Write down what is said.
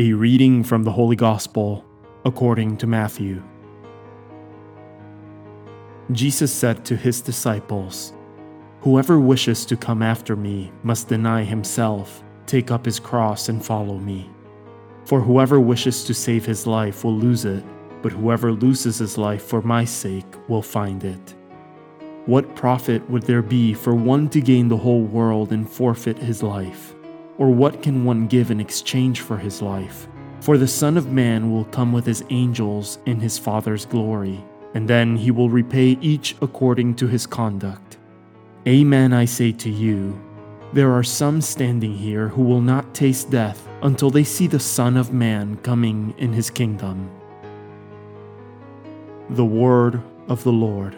A reading from the Holy Gospel according to Matthew. Jesus said to his disciples, Whoever wishes to come after me must deny himself, take up his cross, and follow me. For whoever wishes to save his life will lose it, but whoever loses his life for my sake will find it. What profit would there be for one to gain the whole world and forfeit his life? Or what can one give in exchange for his life? For the Son of Man will come with his angels in his Father's glory, and then he will repay each according to his conduct. Amen, I say to you, there are some standing here who will not taste death until they see the Son of Man coming in his kingdom. The Word of the Lord.